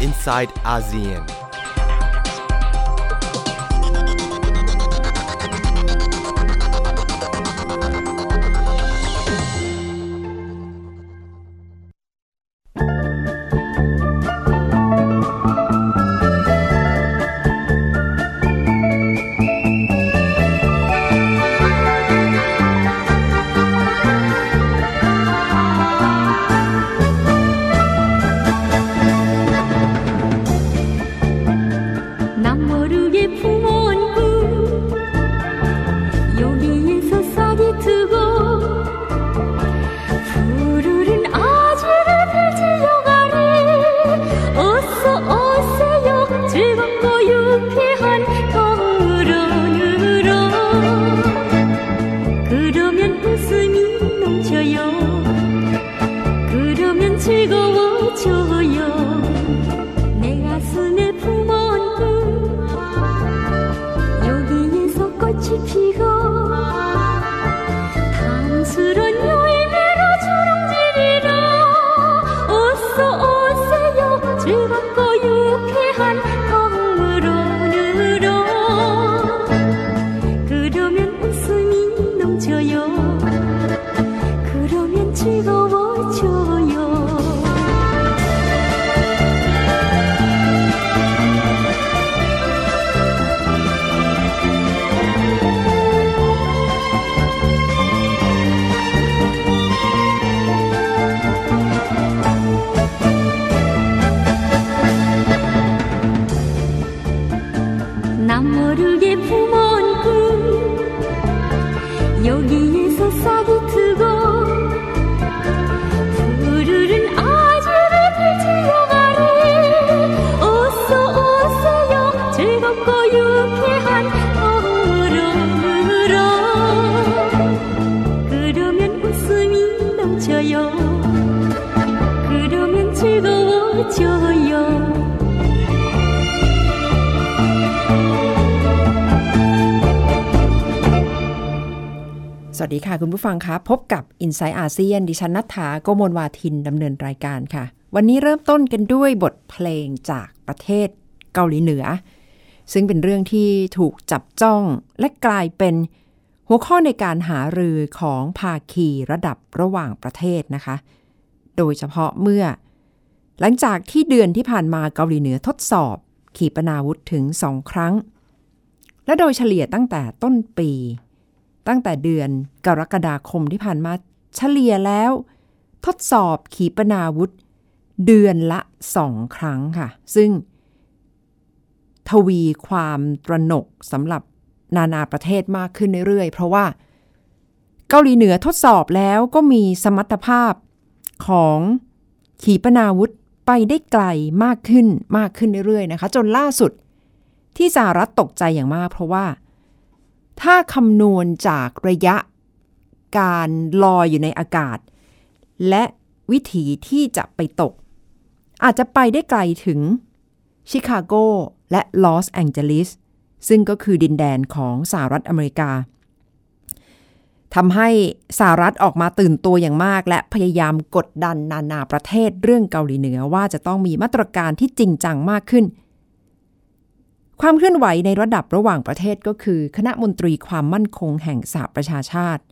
inside ASEAN. Rehan ค่ะคุณผู้ฟังคะพบกับ i n s i ซต์อาเซียนดิฉันนัฐาโกโมลวาทินดำเนินรายการค่ะ วันนี้เริ่มต้นกันด้วยบทเพลงจากประเทศเกาหลีเหนือ ซึ่งเป็นเรื่องที่ถูกจับจ้องและกลายเป็นหัวข้อในการหารือของภาคีระดับระหว่างประเทศนะคะ โดยเฉพาะเมื่อ หลังจากที่เดือนที่ผ่านมาเกาหลีเหนือทดสอบ ขีปนาวุธถึงสองครั้ง และโดยเฉลี่ยตั้งแต่ต้นปี ตั้งแต่เดือนกรกฎาคมที่ผ่านมาเฉลี่ยแล้ว ทดสอบขีปนาวุธ เดือนละสองครั้งค่ะ ซึ่ง ทวีความตระหนกสำหรับนานาประเทศมากขึ้นเรื่อยๆ เพราะว่า เกาหลีเหนือทดสอบแล้วก็มีสมรรถภาพของขีปนาวุธไปได้ไกลมากขึ้นมากขึ้นเรื่อยๆนะคะ จนล่าสุดที่สหรัฐตกใจอย่างมากเพราะว่า ถ้าคำนวณจากระยะการลอยอยู่ในอากาศ และวิถีที่จะไปตก อาจจะไปได้ไกลถึงชิคาโกและลอสแองเจลิสซึ่งก็คือดินแดนของสหรัฐอเมริกาทำให้สหรัฐออกมาตื่นตัวอย่างมาก และพยายามกดดันนานาประเทศเรื่องเกาหลีเหนือว่าจะต้องมีมาตรการที่จริงจังมากขึ้น ความเคลื่อนไหวในระดับระหว่างประเทศก็คือ คณะมนตรีความมั่นคงแห่งสหประชาชาติ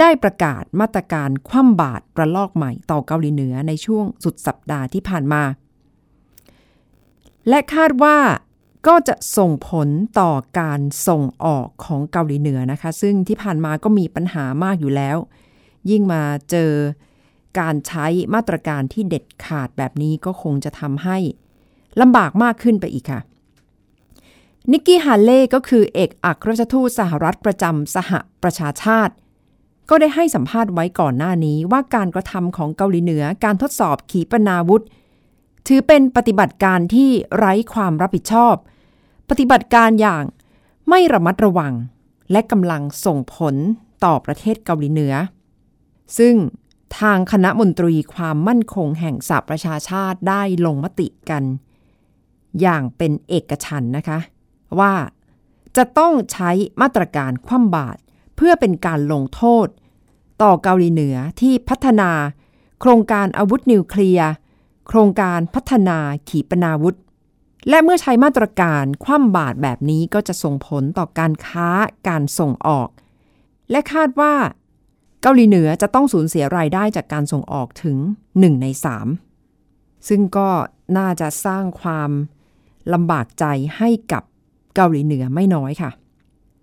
ได้ประกาศมาตรการคว่ำบาตรระลอกใหม่ต่อเกาหลีเหนือในช่วงสุดสัปดาห์ที่ผ่านมา และคาดว่าก็จะส่งผลต่อการส่งออกของเกาหลีเหนือนะคะ ซึ่งที่ผ่านมาก็มีปัญหามากอยู่แล้ว ยิ่งมาเจอการใช้มาตรการที่เด็ดขาดแบบนี้ก็คงจะทำให้ลำบากมากขึ้นไปอีกค่ะ นิกกี้ฮาเล่ก็คือเอกอัครราชทูตสหรัฐประจำสหประชาชาติ ก็ได้ให้สัมภาษณ์ไว้ก่อนหน้านี้ว่าการกระทำของเกาหลีเหนือการทดสอบขีปนาวุธ ถือเป็นปฏิบัติการที่ไร้ความรับผิดชอบ ปฏิบัติการอย่างไม่ระมัดระวัง และกำลังส่งผลต่อประเทศเกาหลีเหนือ ซึ่งทางคณะมนตรีความมั่นคงแห่งสหประชาชาติได้ลงมติกัน อย่างเป็นเอกฉันนะคะ ว่าจะต้องใช้มาตรการคว่ำบาตรเพื่อเป็นการลงโทษ ต่อเกาหลีเหนือที่พัฒนา โครงการอาวุธนิวเคลียร์โครงการพัฒนาขีปนาวุธ และเมื่อใช้มาตรการคว่ำบาตรแบบนี้ก็จะส่งผลต่อการค้าการส่งออก และคาดว่า เกาหลีเหนือจะต้องสูญเสียรายได้จากการส่งออกถึง 1 ใน 3 ซึ่งก็น่าจะสร้างความลำบากใจให้กับ เกาหลีเหนือไม่น้อยค่ะ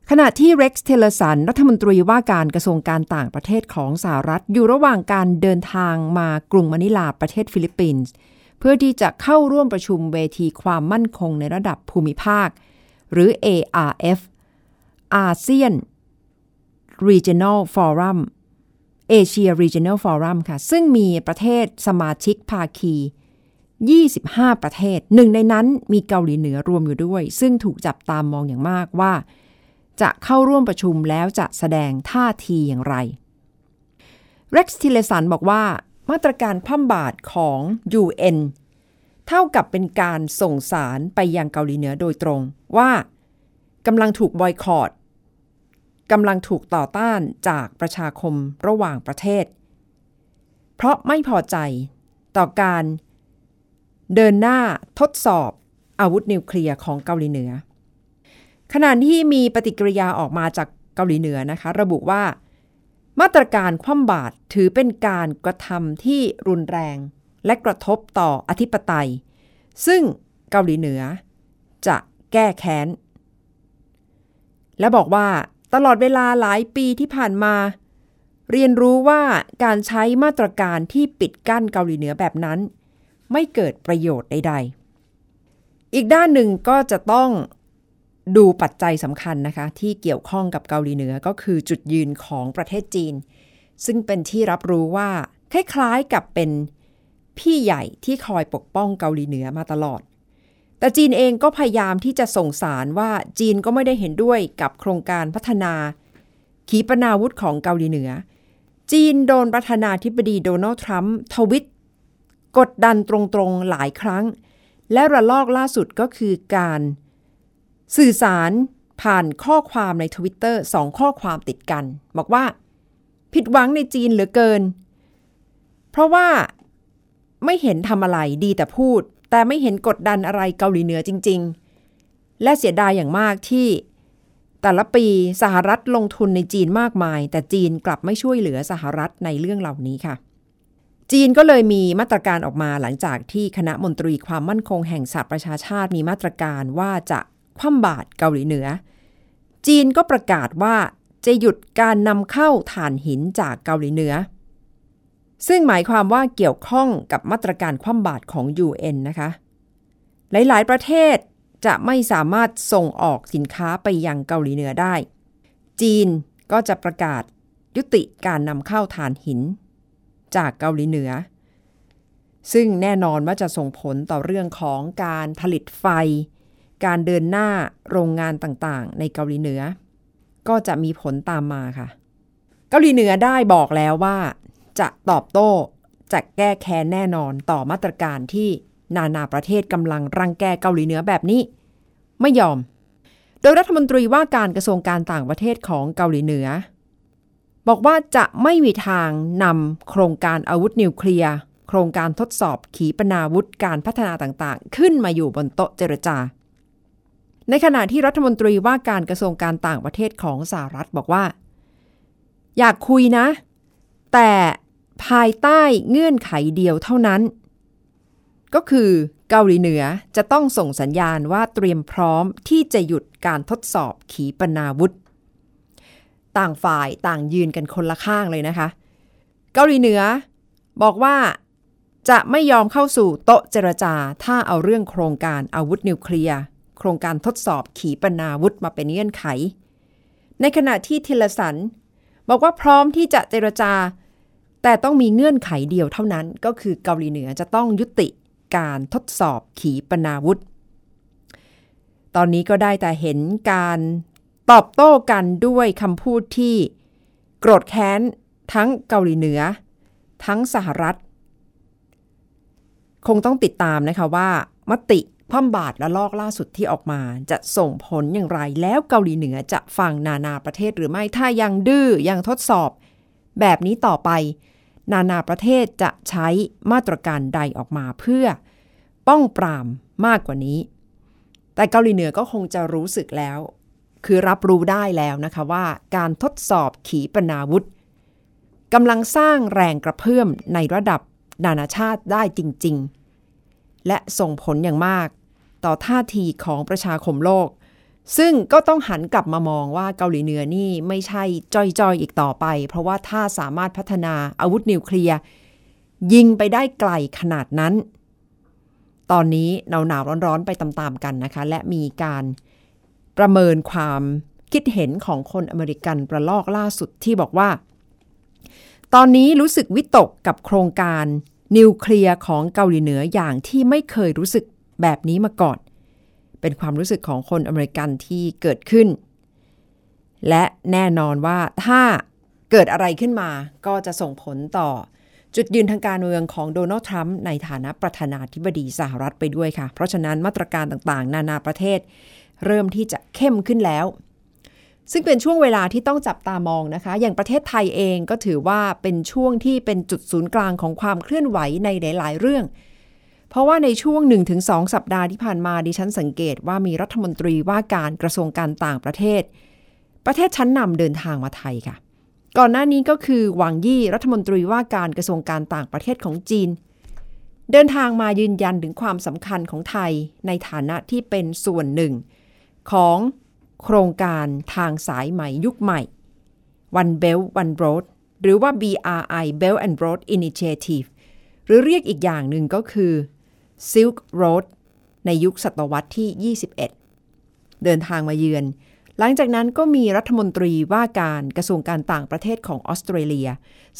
ขณะที่เร็กซ์ทิลเลอร์สันรัฐมนตรีว่าการกระทรวงการต่างประเทศของสหรัฐอยู่ระหว่างการเดินทางมากรุงมะนิลาประเทศฟิลิปปินส์เพื่อที่จะเข้าร่วมประชุมเวทีความมั่นคงในระดับภูมิภาค หรือ ARF ASEAN Regional Forum Asia Regional Forum ค่ะ ซึ่งมีประเทศสมาชิกภาคี 25 ประเทศ หนึ่งในนั้นมีเกาหลีเหนือรวมอยู่ด้วย ซึ่งถูกจับตามมองอย่างมากว่า จะเข้าร่วมประชุมแล้วจะแสดงท่าทีอย่างไร เร็กซ์ทิเลสันบอกว่า มาตรการพั่มบาตรของ UN เท่ากับเป็นการส่งสารไปยังเกาหลีเหนือโดยตรงว่ากำลังถูกบอยคอรดกำลังถูกต่อต้านจากประชาคมระหว่างประเทศ เพราะไม่พอใจต่อการ เดินหน้าทดสอบอาวุธนิวเคลียร์ของเกาหลีเหนือ ขณะที่มีปฏิกิริยาออกมาจากเกาหลีเหนือนะคะ ระบุว่า มาตรการคว่ำบาตรถือเป็นการกระทำที่รุนแรง และกระทบต่ออธิปไตย ซึ่งเกาหลีเหนือ จะแก้แค้น และบอกว่าตลอดเวลาหลายปีที่ผ่านมา เรียนรู้ว่าการใช้มาตรการที่ปิดกั้นเกาหลีเหนือแบบนั้น ไม่เกิดประโยชน์ใด ๆ อีกด้านหนึ่งก็จะต้องดูปัจจัยสำคัญนะคะ ที่เกี่ยวข้องกับเกาหลีเหนือก็คือจุดยืนของประเทศจีน ซึ่งเป็นที่รับรู้ว่า คล้ายๆกับเป็นพี่ใหญ่ที่คอยปกป้องเกาหลีเหนือมาตลอด แต่จีนเองก็พยายามที่จะส่งสารว่าจีนก็ไม่ได้เห็นด้วยกับโครงการพัฒนา ขีปนาวุธของเกาหลีเหนือ จีนโดนประธานาธิบดีโดนัลด์ทรัมป์ทวิต กดดันตรงๆหลายครั้ง และระลอกล่าสุดก็คือการ สื่อสารผ่านข้อความในทวิตเตอร์สองข้อความติดกัน บอกว่า ผิดหวังในจีนเหลือเกิน เพราะว่าไม่เห็นทำอะไรดีแต่พูด แต่ไม่เห็นกดดันอะไรเกาหลีเหนือจริง ๆ และเสียดายอย่างมากที่แต่ละปีสหรัฐลงทุนในจีนมากมาย แต่จีนกลับไม่ช่วยเหลือสหรัฐในเรื่องเหล่านี้ค่ะ จีนก็เลยมีมาตรการออกมาหลังจากที่คณะมนตรีความมั่นคงแห่งสหประชาชาติมีมาตรการว่าจะคว่ำบาตรเกาหลีเหนือ จีนก็ประกาศว่าจะหยุดการนำเข้าถ่านหินจากเกาหลีเหนือ ซึ่งหมายความว่าเกี่ยวข้องกับมาตรการคว่ำบาตรของ UN นะคะ หลาย ๆ ประเทศจะไม่สามารถส่งออกสินค้าไปยังเกาหลีเหนือได้ จีนก็จะประกาศยุติการนำเข้าถ่านหิน จากเกาหลีเหนือ ซึ่งแน่นอนว่าจะส่งผลต่อเรื่องของการผลิตไฟ การเดินหน้าโรงงานต่างๆ ในเกาหลีเหนือ ก็จะมีผลตามมาค่ะ เกาหลีเหนือได้บอกแล้วว่า จะตอบโต้จะแก้แค้นแน่นอนต่อมาตรการที่นานาประเทศกำลังรังแกเกาหลีเหนือแบบนี้ ไม่ยอม โดยรัฐมนตรีว่าการกระทรวงการต่างประเทศของเกาหลีเหนือ บอกว่าจะไม่มีทางนำโครงการอาวุธนิวเคลียร์ โครงการทดสอบขีปนาวุธการพัฒนาต่างๆ ขึ้นมาอยู่บนโต๊ะเจรจา ในขณะที่รัฐมนตรีว่าการกระทรวงการต่างประเทศของสหรัฐบอกว่า อยากคุยนะ แต่ภายใต้เงื่อนไขเดียวเท่านั้น ก็คือเกาหลีเหนือจะต้องส่งสัญญาณว่าเตรียมพร้อมที่จะหยุดการทดสอบขีปนาวุธ ต่างฝ่ายต่างยืนกันคนละข้างเลยนะคะ เกาหลีเหนือ บอกว่าจะไม่ยอมเข้าสู่โต๊ะเจรจา ถ้าเอาเรื่องโครงการอาวุธนิวเคลียร์โครงการทดสอบขีปนาวุธมาเป็นเงื่อนไข ในขณะที่ทิลสัน บอกว่าพร้อมที่จะเจรจา แต่ต้องมีเงื่อนไขเดียวเท่านั้น ก็คือเกาหลีเหนือจะต้องยุติการทดสอบขีปนาวุธ ตอนนี้ก็ได้แต่เห็นการ ตอบโต้กันด้วยคำพูดที่ โกรธแค้นทั้งเกาหลีเหนือ ทั้งสหรัฐ คงต้องติดตามนะคะว่า มติคว่ำบาตรและลอกล่าสุดที่ออกมาจะส่งผลอย่างไร แล้วเกาหลีเหนือจะฟังนานาประเทศหรือไม่ถ้ายังดื้อยังทดสอบ แบบนี้ต่อไป นานาประเทศจะใช้มาตรการใดออกมาเพื่อ ป้องปรามมากกว่านี้ แต่เกาหลีเหนือก็คงจะรู้สึกแล้ว คือรับรู้ได้แล้วนะคะว่าการทดสอบขีปนาวุธกำลังสร้างแรงกระเพื่อมในระดับนานาชาติได้จริง ๆ และส่งผลอย่างมาก ต่อท่าทีของประชาคมโลก ซึ่งก็ต้องหันกลับมามองว่าเกาหลีเหนือนี่ไม่ใช่จอยๆออีกต่อไป เพราะว่าถ้าสามารถพัฒนาอาวุธนิวเคลียร์ยิงไปได้ไกลขนาดนั้น ตอนนี้หนาวหนาวร้อนๆไปตามๆกันนะคะ และมีการ ประเมินความคิดเห็นของคนอเมริกันประลอกล่าสุดที่บอกว่า ตอนนี้รู้สึกวิตกกับโครงการนิวเคลียร์ของเกาหลีเหนืออย่างที่ไม่เคยรู้สึกแบบนี้มาก่อน เป็นความรู้สึกของคนอเมริกันที่เกิดขึ้น และแน่นอนว่าถ้าเกิดอะไรขึ้นมาก็จะส่งผลต่อจุดยืนทางการเมืองของโดนัลด์ทรัมป์ในฐานะประธานาธิบดีสหรัฐไปด้วยค่ะ เพราะฉะนั้นมาตรการต่างๆ นานาประเทศ เริ่มที่จะเข้มขึ้นแล้ว ซึ่งเป็นช่วงเวลาที่ต้องจับตามองนะคะ อย่างประเทศไทยเองก็ถือว่าเป็นช่วงที่เป็นจุดศูนย์กลางของความเคลื่อนไหวในหลาย ๆ เรื่อง เพราะว่าในช่วง 1-2 สัปดาห์ที่ผ่านมาดิฉันสังเกตว่ามีรัฐมนตรีว่าการกระทรวงการต่างประเทศ ประเทศชั้นนำเดินทางมาไทยค่ะ ก่อนหน้านี้ก็คือหวังยี่รัฐมนตรีว่าการกระทรวงการต่างประเทศของจีนเดินทางมายืนยันถึงความสำคัญของไทยในฐานะที่เป็นส่วนหนึ่ง ของโครงการทางสายใหม่ยุคใหม่ One Belt One Road หรือว่า BRI Belt and Road Initiative หรือเรียกอีกอย่างหนึ่งก็คือ Silk Road ในยุคศตวรรษที่ 21 เดินทางมาเยือน หลังจากนั้นก็มีรัฐมนตรีว่าการกระทรวงการต่างประเทศของออสเตรเลีย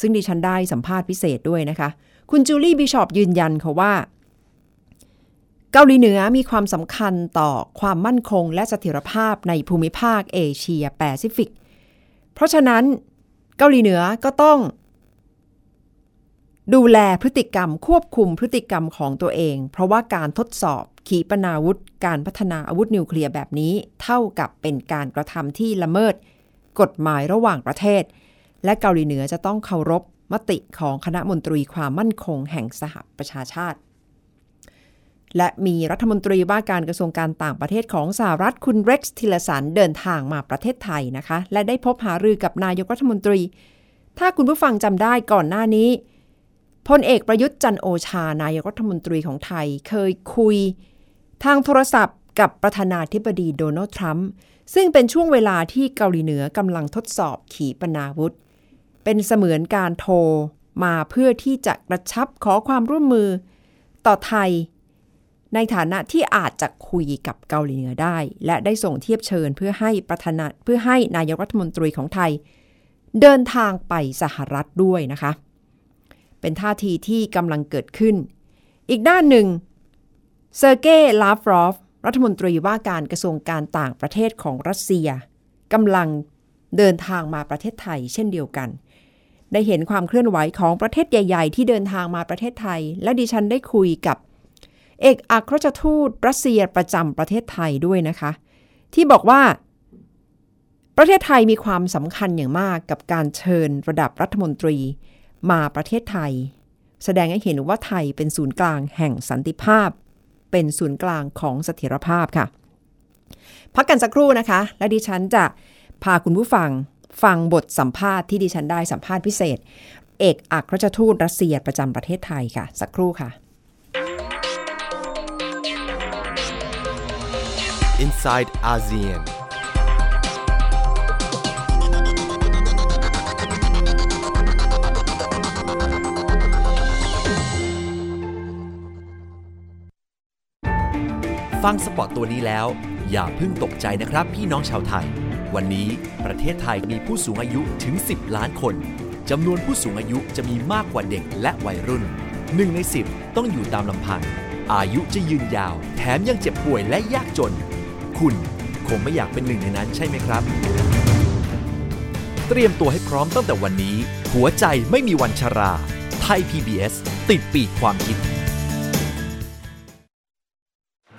ซึ่งดิฉันได้สัมภาษณ์พิเศษด้วยนะคะ คุณจูลี่บิชอปยืนยันค่ะว่า เกาหลีเหนือมีความสำคัญต่อความมั่นคงและเสถียรภาพในภูมิภาคเอเชียแปซิฟิก เพราะฉะนั้นเกาหลีเหนือก็ต้อง ดูแลพฤติกรรมควบคุมพฤติกรรมของตัวเอง เพราะว่าการทดสอบขีปนาวุธ การพัฒนาอาวุธนิวเคลียร์แบบนี้ เท่ากับเป็นการกระทำที่ละเมิด กฎหมายระหว่างประเทศ และเกาหลีเหนือจะต้องเคารพมติของคณะมนตรีความมั่นคงแห่งสหประชาชาติ และมีรัฐมนตรีว่าการกระทรวงการต่างประเทศของสหรัฐคุณเร็กซ์ทิลเลอร์สันเดินทางมาประเทศไทยนะคะ และได้พบหารือกับนายกรัฐมนตรี ถ้าคุณผู้ฟังจำได้ก่อนหน้านี้พลเอกประยุทธ์จันโอชานายกรัฐมนตรีของไทย เคยคุย ทางโทรศัพท์กับประธานาธิบดีโดนัลด์ทรัมป์ซึ่งเป็นช่วงเวลาที่เกาหลีเหนือกำลังทดสอบขีปนาวุธ เป็นเสมือนการโทรมาเพื่อที่จะกระชับขอความร่วมมือ ต่อไทย ในฐานะที่อาจจะคุยกับเกาหลีเหนือได้ และได้ส่งเทียบเชิญเพื่อให้ประธานาเพื่อให้นายกรัฐมนตรีของไทย เดินทางไปสหรัฐด้วยนะคะ เป็นท่าทีที่กำลังเกิดขึ้น อีกด้านหนึ่งเซอร์เกย์ลาฟรอฟรัฐมนตรีว่าการกระทรวงการต่างประเทศของรัสเซียกำลังเดินทางมาประเทศไทยเช่นเดียวกัน ได้เห็นความเคลื่อนไหวของประเทศใหญ่ ๆ ที่เดินทางมาประเทศไทย และดิฉันได้คุยกับ เอกอัครราชทูตรัสเซียประจำประเทศไทยด้วยนะคะ ที่บอกว่า ประเทศไทยมีความสำคัญอย่างมากกับการเชิญระดับรัฐมนตรีมาประเทศไทย แสดงให้เห็นว่าไทยเป็นศูนย์กลางแห่งสันติภาพ เป็นศูนย์กลางของเสถียรภาพค่ะ พักกันสักครู่นะคะ และดิฉันจะพาคุณผู้ฟังฟังบทสัมภาษณ์ที่ดิฉันได้สัมภาษณ์พิเศษ เอกอัครราชทูตรัสเซียประจำประเทศไทยค่ะ สักครู่ค่ะ inside ASEAN. ฟังสปอตตัวนี้แล้ว อย่าเพิ่งตกใจนะครับพี่น้องชาวไทย วันนี้ประเทศไทยมีผู้สูงอายุถึง 10 ล้านคนจำนวนผู้สูงอายุจะมีมากกว่าเด็กและวัยรุ่น1ใน 10 ต้องอยู่ตามลำพัง อายุจะยืนยาว แถมยังเจ็บป่วยและยากจน คุณคงไม่อยากเป็นหนึ่งในนั้นใช่ไหมครับ เตรียมตัวให้พร้อมตั้งแต่วันนี้ หัวใจไม่มีวันชรา ไทย PBS ติดปีกความคิด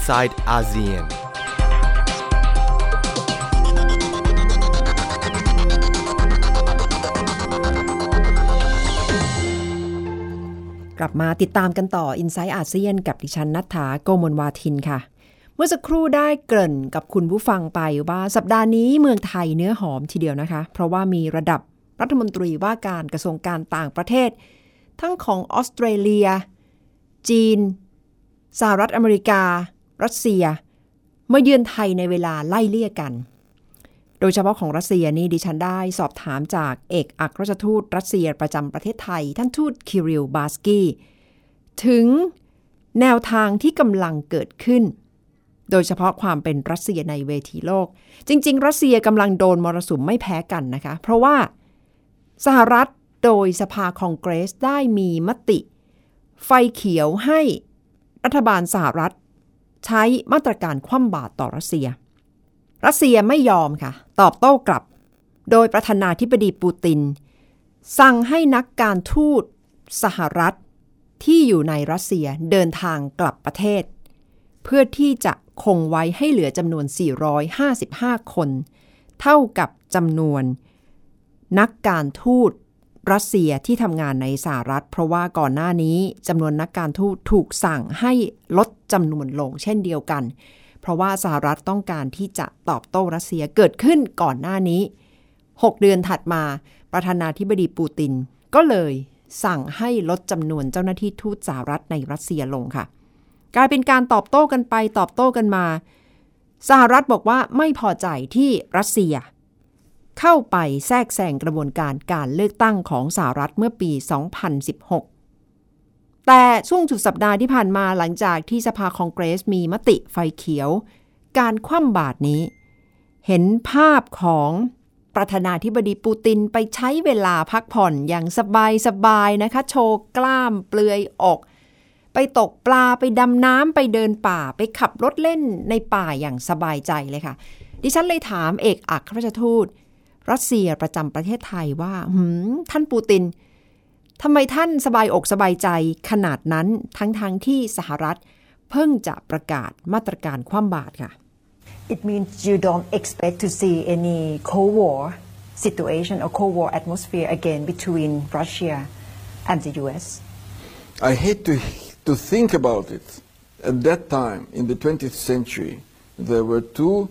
inside ASEAN. กลับมาติดตามกันต่อ i n s i ซต์อาเซียนกับดิฉันนัฐถาโกมลวาทินค่ะ เมื่อสักครู่ได้เกริ่นกับคุณผู้ฟังไปว่าสัปดาห์นี้เมืองไทยเนื้อหอมทีเดียวนะคะ เพราะว่ามีระดับรัฐมนตรีว่าการกระทรวงการต่างประเทศ ทั้งของออสเตรเลีย จีน สหรัฐอเมริกา รัสเซียมาเยือนไทยในเวลาไล่เลี่ยกัน โดยเฉพาะของรัสเซียนี่ดิฉันได้สอบถามจากเอกอัครราชทูตรัสเซียประจำประเทศไทย ท่านทูตคิริลบาสกี้ถึงแนวทางที่กำลังเกิดขึ้น โดยเฉพาะความเป็นรัสเซียในเวทีโลก จริง ๆ รัสเซียกำลังโดนมรสุมไม่แพ้กันนะคะ เพราะว่าสหรัฐโดยสภาคองเกรสได้มีมติ ไฟเขียวให้รัฐบาลสหรัฐ ใช้มาตรการคว่ำบาตรต่อรัสเซีย รัสเซียไม่ยอมค่ะ ตอบโต้กลับ โดยประธานาธิบดีปูติน สั่งให้นักการทูตสหรัฐที่อยู่ในรัสเซียเดินทางกลับประเทศ เพื่อที่จะคงไว้ให้เหลือจำนวน 455 คน เท่ากับจำนวน นักการทูต รัสเซียที่ทำงานในสหรัฐ เพราะว่าก่อนหน้านี้จำนวนนักการทูตถูกสั่งให้ลดจำนวนลงเช่นเดียวกัน เพราะว่าสหรัฐต้องการที่จะตอบโต้รัสเซียเกิดขึ้นก่อนหน้านี้ 6 เดือนถัดมา ประธานาธิบดีปูติน ก็เลยสั่งให้ลดจำนวนเจ้าหน้าที่ทูตสหรัฐในรัสเซียลงค่ะ กลายเป็นการตอบโต้กันไปตอบโต้กันมา สหรัฐบอกว่าไม่พอใจที่รัสเซีย เข้าไปแทรกแซงกระบวนการการเลือกตั้งของสหรัฐเมื่อปี 2016 แต่ช่วงจุดสัปดาห์ที่ผ่านมาหลังจากที่สภาคองเกรสมีมติไฟเขียว การคว่ำบาตรนี้ เห็นภาพของประธานาธิบดีปูตินไปใช้เวลาพักผ่อนอย่างสบายสบายนะคะ โชว์กล้ามเปลือยอก ไปตกปลาไปดำน้ำไปเดินป่าไปขับรถเล่นในป่าอย่างสบายใจเลยค่ะ ดิฉันเลยถามเอกอัครราชทูต รัสเซียประจำประเทศไทยว่าหืมท่านปูตินทำไมท่านสบายอกสบายใจขนาดนั้นทั้งๆทที่สหรัฐเพิ่งจะประกาศมาตรการคว่ำบาตรค่ะ It means you don't expect to see any Cold War situation or Cold War atmosphere again between Russia and the US. I hate to, to think about it. At that time, in the 20th century, there were two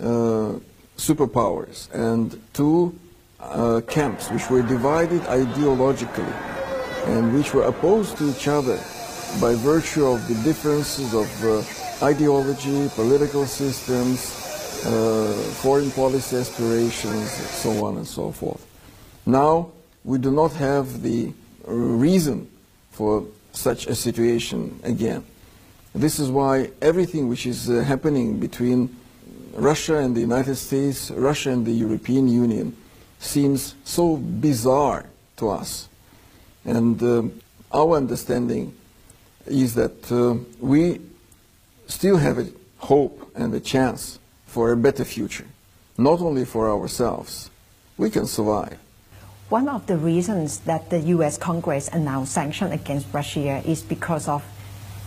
uh, superpowers and two uh, camps which were divided ideologically and which were opposed to each other by virtue of the differences of uh, ideology, political systems, uh, foreign policy aspirations, so on and so forth. Now, we do not have the reason for such a situation again. This is why everything which is uh, happening between Russia and the United States, Russia and the European Union, seems so bizarre to us. And uh, our understanding is that uh, we still have a hope and a chance for a better future, not only for ourselves. We can survive. One of the reasons that the US Congress announced sanctions against Russia is because of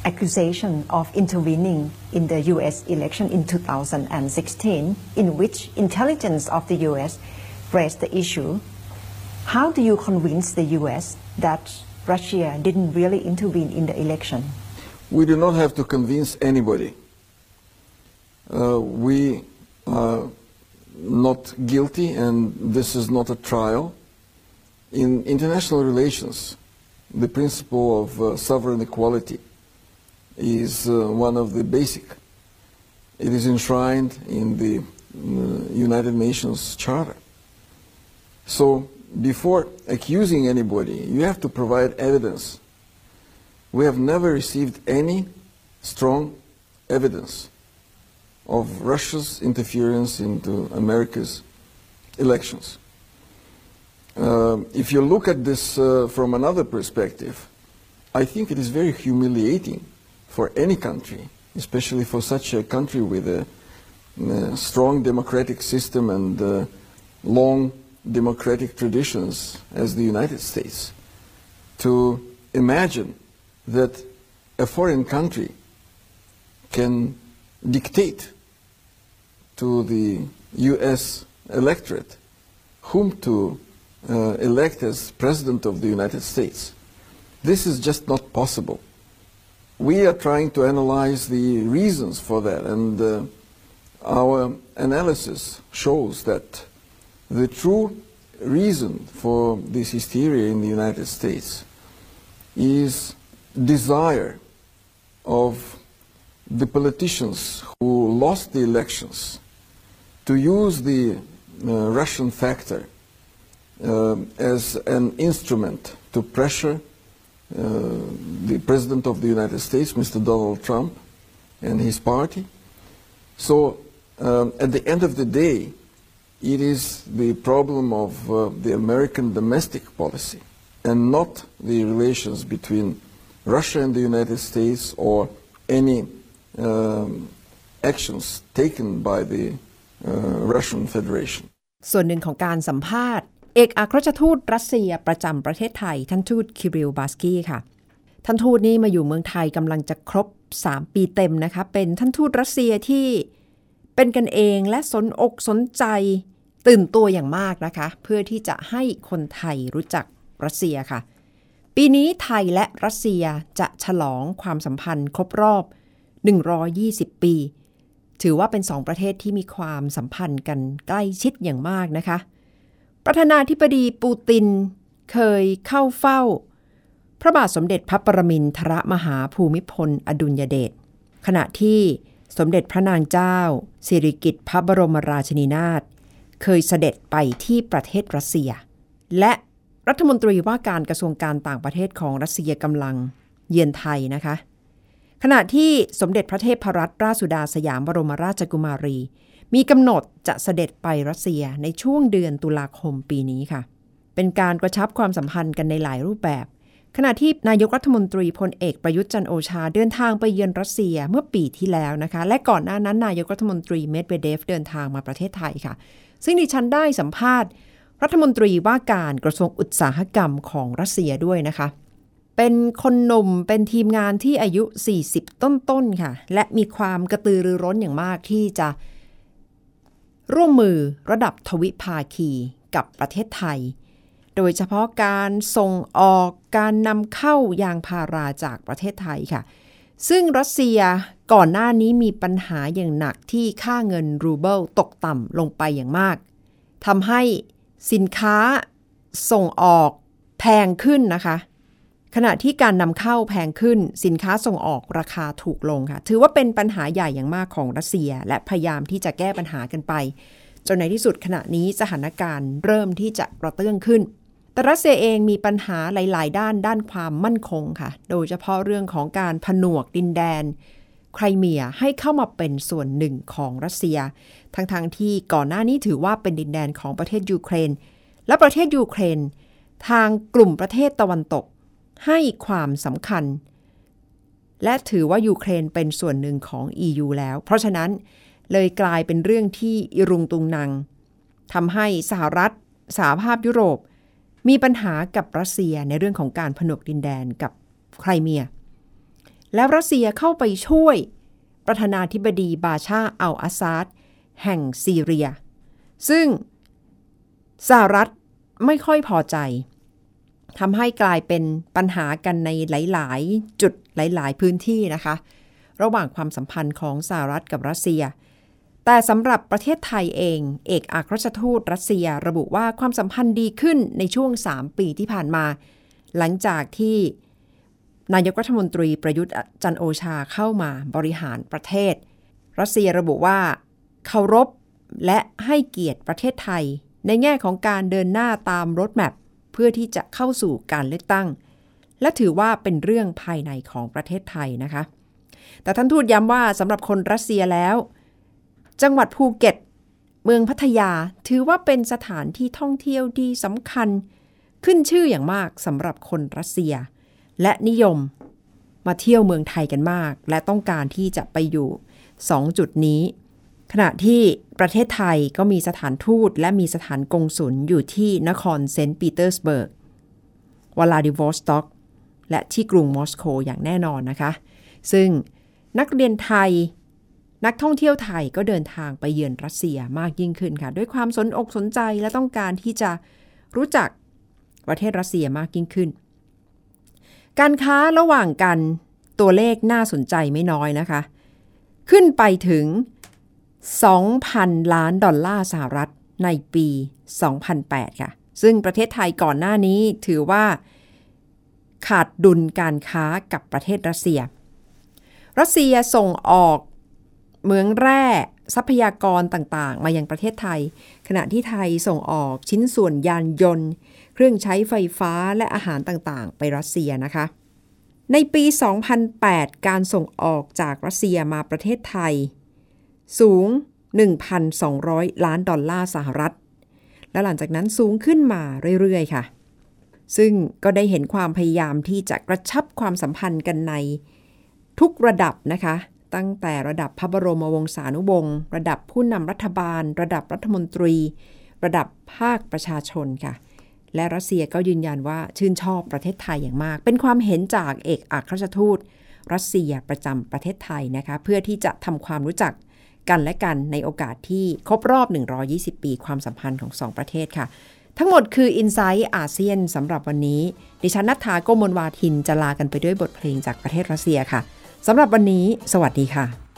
accusation of intervening in the US election in 2016, in which intelligence of the US raised the issue. How do you convince the US that Russia didn't really intervene in the election? We do not have to convince anybody. Uh, we are not guilty, and this is not a trial. In international relations, the principle of uh, sovereign equality is uh, one of the basic. It is enshrined in the uh, United Nations Charter. So before accusing anybody, you have to provide evidence. We have never received any strong evidence of Russia's interference into America's elections. Uh, if you look at this uh, from another perspective, I think it is very humiliating for any country, especially for such a country with a, a strong democratic system and uh, long democratic traditions as the United States, to imagine that a foreign country can dictate to the U.S. electorate whom to uh, elect as President of the United States. This is just not possible. We are trying to analyze the reasons for that, and uh, our analysis shows that the true reason for this hysteria in the United States is desire of the politicians who lost the elections to use the uh, Russian factor uh, as an instrument to pressure the President of the United States, Mr. Donald Trump, and his party. So, um, at the end of the day, it is the problem of uh, the American domestic policy and not the relations between Russia and the United States or any um, actions taken by the uh, Russian Federation. ส่วนหนึ่งของการสัมภาษณ์ เอกอัครราชทูตรัสเซียประจำประเทศไทย ท่านทูตคิริลบาสกี้ค่ะ ท่านทูตนี้มาอยู่เมืองไทยกำลังจะครบ 3 ปีเต็มนะคะ เป็นท่านทูตรัสเซียที่เป็นกันเองและสนอกสนใจตื่นตัวอย่างมากนะคะ เพื่อที่จะให้คนไทยรู้จักรัสเซียค่ะ ปีนี้ไทยและรัสเซียจะฉลองความสัมพันธ์ครบรอบ 120 ปี ถือว่าเป็นสองประเทศที่มีความสัมพันธ์กันใกล้ชิดอย่างมากนะคะ ประธานาธิบดีปูตินเคยเข้าเฝ้า พระบาทสมเด็จพระปรมินทรมหาภูมิพล อดุลยเดชขณะที่สมเด็จพระนางเจ้า สิริกิติ์พระบรมราชินีนาถเคยเสด็จไปที่ประเทศรัสเซีย และรัฐมนตรีว่าการกระทรวงการต่างประเทศของรัสเซียกำลังเยือนไทยนะคะ ขณะที่สมเด็จพระเทพรัตนราชสุดาสยามบรมราชกุมารี มีกำหนดจะเสด็จไปรัสเซียในช่วงเดือนตุลาคมปีนี้ค่ะ เป็นการกระชับความสัมพันธ์กันในหลายรูปแบบ ขณะที่นายกรัฐมนตรีพลเอกประยุทธ์จันโอชาเดินทางไปเยือนรัสเซียเมื่อปีที่แล้วนะคะ และก่อนหน้านั้นนายกรัฐมนตรีเมดเวเดฟเดินทางมาประเทศไทยค่ะ ซึ่งดิฉันได้สัมภาษณ์ รัฐมนตรีว่าการกระทรวงอุตสาหกรรมของรัสเซียด้วยนะคะเป็นคนหนุ่มเป็นทีมงานที่อายุ 40 ต้นๆค่ะ และมีความกระตือรือร้นอย่างมากที่จะ ร่วมมือระดับทวิภาคีกับประเทศไทย โดยเฉพาะการส่งออกการนำเข้ายางพาราจากประเทศไทยค่ะ ซึ่งรัสเซียก่อนหน้านี้มีปัญหาอย่างหนักที่ค่าเงินรูเบิลตกต่ำลงไปอย่างมากทำให้สินค้าส่งออกแพงขึ้นนะคะ ขณะที่การนำเข้าแพงขึ้นสินค้าส่งออกราคาถูกลงค่ะ ถือว่าเป็นปัญหาใหญ่อย่างมากของรัสเซีย และพยายามที่จะแก้ปัญหากันไป จนในที่สุดขณะนี้สถานการณ์เริ่มที่จะกระเตื้องขึ้น แต่รัสเซียเองมีปัญหาหลาย ๆ ด้านด้านความมั่นคงค่ะ โดยเฉพาะเรื่องของการผนวกดินแดนไครเมียให้เข้ามาเป็นส่วนหนึ่งของรัสเซีย ทั้งๆที่ก่อนหน้านี้ถือว่าเป็นดินแดนของประเทศยูเครน และประเทศยูเครน ทางกลุ่มประเทศตะวันตก ให้ความสำคัญ และถือว่ายูเครนเป็นส่วนหนึ่งของ EU แล้ว เพราะฉะนั้นเลยกลายเป็นเรื่องที่อิรุงตุงนังทำให้สหรัฐสหภาพยุโรป มีปัญหากับรัสเซียในเรื่องของการผนวกดินแดนกับไครเมีย แล้วรัสเซียเข้าไปช่วยประธานาธิบดีบาชาอัลอาซาดแห่งซีเรีย ซึ่งสหรัฐไม่ค่อยพอใจ ทำให้กลายเป็นปัญหากันในหลาย ๆ จุดหลาย ๆ พื้นที่นะคะ ระหว่างความสัมพันธ์ของสหรัฐกับรัสเซีย แต่สำหรับประเทศไทยเอง เอกอัครราชทูตรัสเซียระบุว่าความสัมพันธ์ดีขึ้นในช่วง 3 ปีที่ผ่านมา หลังจากที่นายกรัฐมนตรีประยุทธ์จันโอชาเข้ามาบริหารประเทศ รัสเซียระบุว่าเคารพและให้เกียรติประเทศไทย ในแง่ของการเดินหน้าตามรถแมพ เพื่อที่จะเข้าสู่การเลือกตั้ง และถือว่าเป็นเรื่องภายในของประเทศไทยนะคะ แต่ท่านทูตย้ำว่าสำหรับคนรัสเซียแล้ว จังหวัดภูเก็ต เมืองพัทยาถือว่าเป็นสถานที่ท่องเที่ยวที่สำคัญ ขึ้นชื่ออย่างมากสำหรับคนรัสเซีย และนิยมมาเที่ยวเมืองไทยกันมาก และต้องการที่จะไปอยู่ 2 จุดนี้ ขณะที่ประเทศไทยก็มีสถานทูตและมีสถานกงสุลอยู่ที่นครเซนต์ปีเตอร์สเบิร์กวลาดิวอสต็อก และที่กรุงมอสโกอย่างแน่นอนนะคะ ซึ่งนักเรียนไทยนักท่องเที่ยวไทยก็เดินทางไปเยือนรัสเซียมากยิ่งขึ้นค่ะ ด้วยความสนอกสนใจและต้องการที่จะรู้จักประเทศรัสเซียมากยิ่งขึ้น การค้าระหว่างกันตัวเลขน่าสนใจไม่น้อยนะคะ ขึ้นไปถึง 2,000 ล้านดอลลาร์สหรัฐในปี 2008 ค่ะ ซึ่งประเทศไทยก่อนหน้านี้ถือว่า ขาดดุลการค้ากับประเทศรัสเซีย รัสเซียส่งออกเหมืองแร่ทรัพยากรต่างๆ มายังประเทศไทย ขณะที่ไทยส่งออกชิ้นส่วนยานยนต์ เครื่องใช้ไฟฟ้าและอาหารต่างๆ ไปรัสเซียนะคะ ในปี 2008 การส่งออกจากรัสเซียมาประเทศไทย สูง 1,200 ล้านดอลลาร์สหรัฐ และหลังจากนั้นสูงขึ้นมาเรื่อยๆ ค่ะ ซึ่งก็ได้เห็นความพยายามที่จะกระชับความสัมพันธ์กันในทุกระดับนะคะ ตั้งแต่ระดับพระบรมวงศานุวงศ์ระดับผู้นำรัฐบาล ระดับรัฐมนตรี ระดับภาคประชาชนค่ะและรัสเซียก็ยืนยันว่าชื่นชอบประเทศไทยอย่างมาก เป็นความเห็นจากเอกอัครราชทูต รัสเซียประจำประเทศไทยนะคะ เพื่อที่จะทำความรู้จัก กันและกันในโอกาสที่ครบรอบ 120 ปีความสัมพันธ์ของสองประเทศค่ะ ทั้งหมดคือ i n s i ซต์อาเซียนสำหรับวันนี้ ดิฉันนัทธาโกมลวาทินจะลากันไปด้วยบทเพลงจากประเทศรัสเซียค่ะสำหรับวันนี้ สวัสดีค่ะ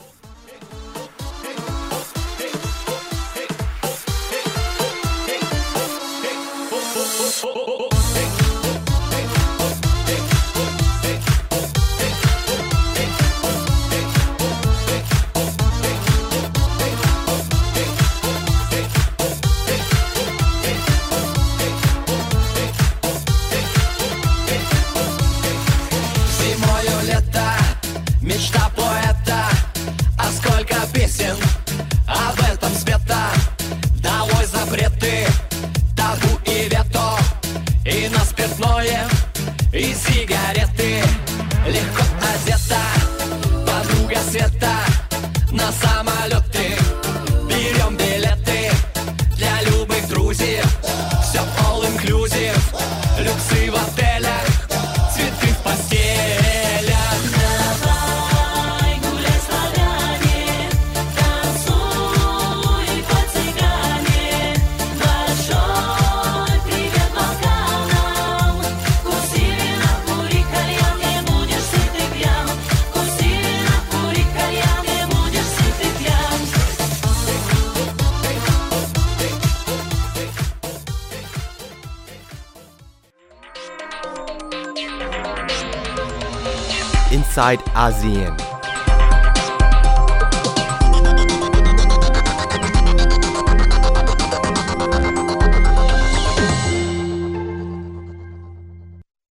Inside ASEAN.